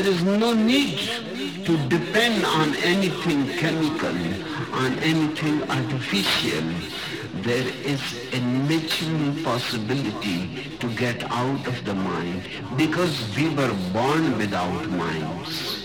There is no need to depend on anything chemical, on anything artificial. There is a natural possibility to get out of the mind because we were born without minds.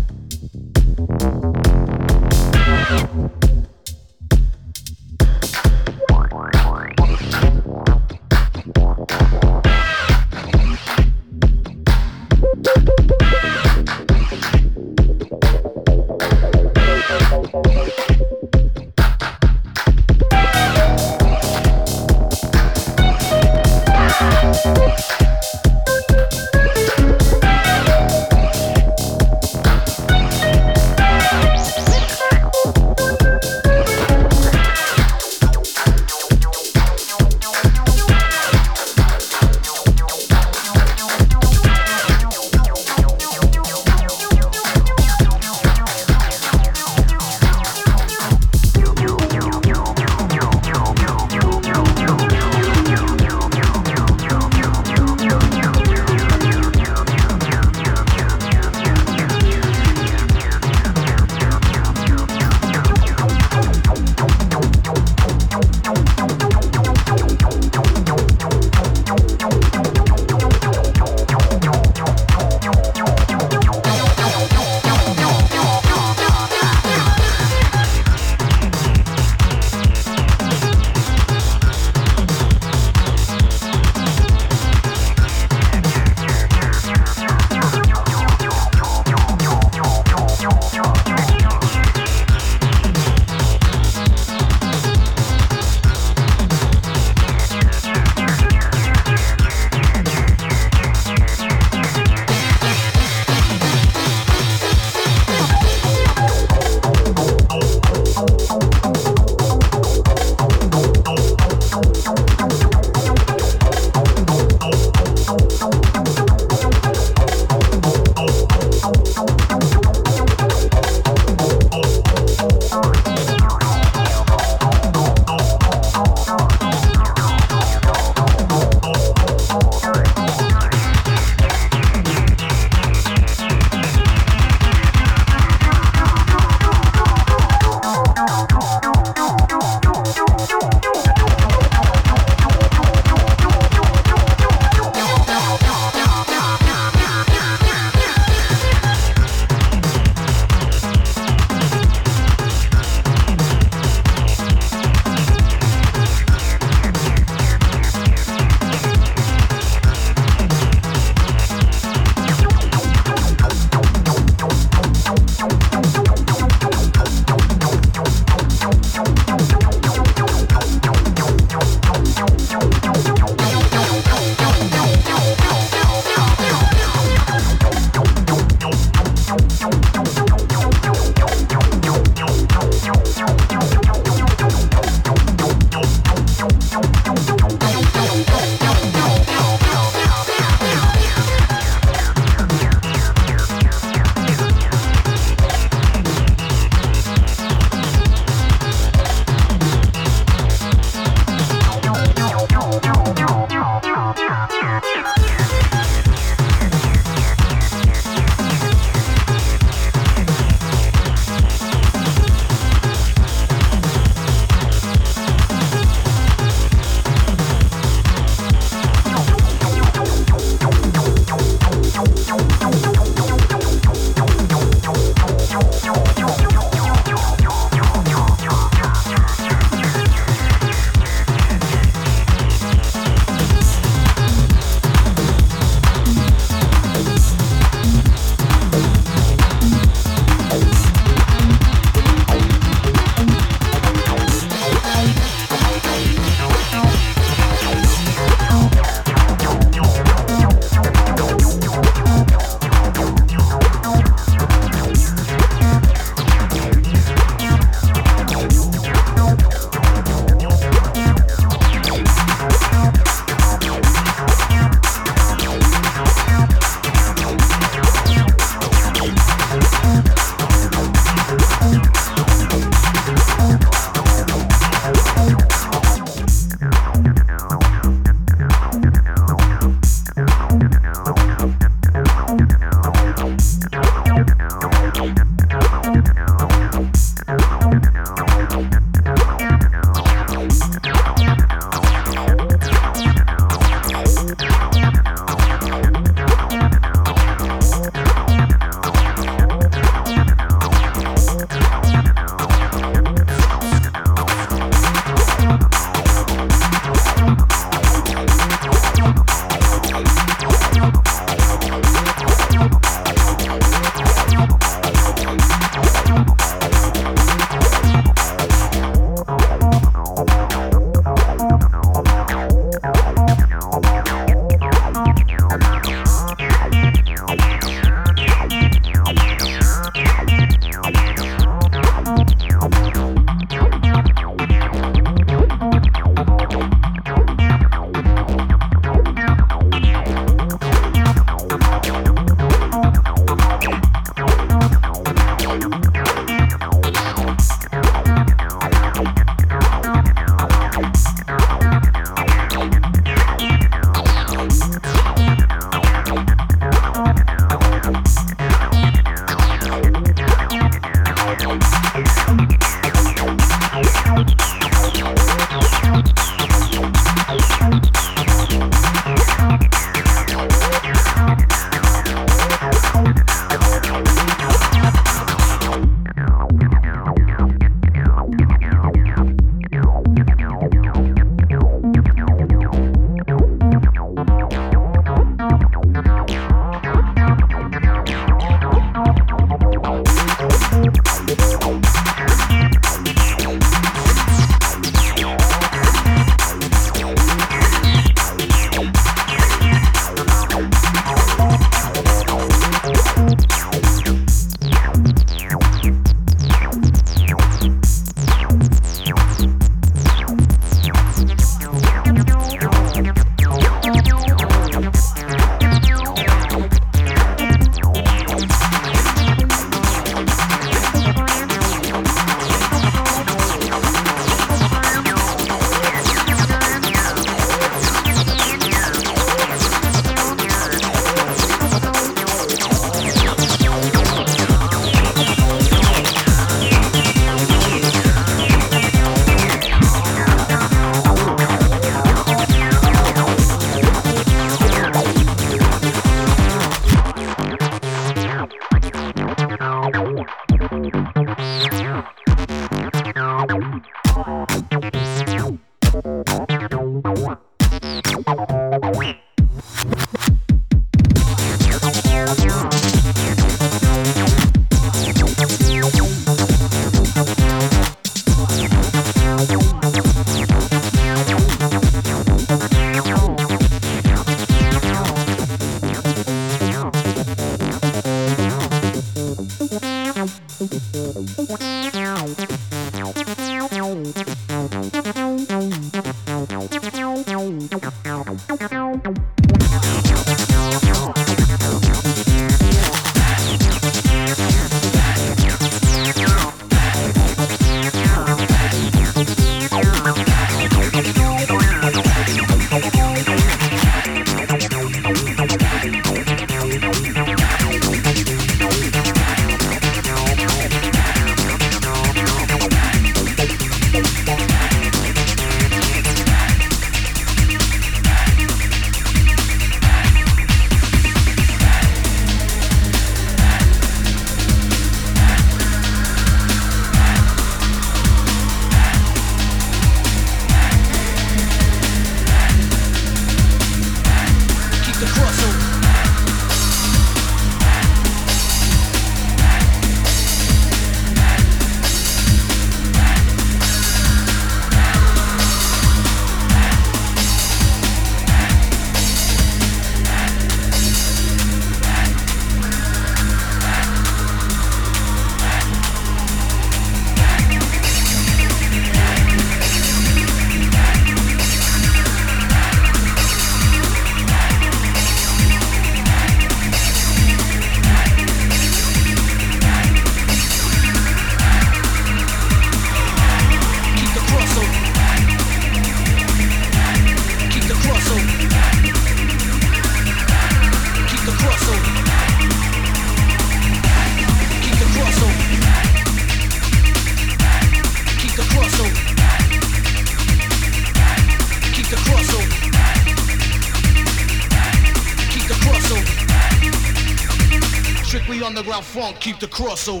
Keep the crossover.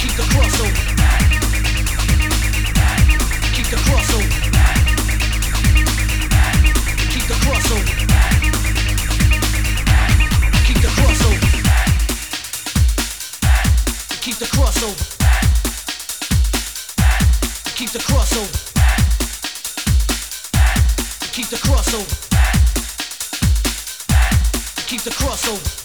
Keep the crossover. Keep the crossover. Keep the crossover. Keep the crossover. Keep the crossover. Keep the crossover. Keep the crossover. Keep the crossover.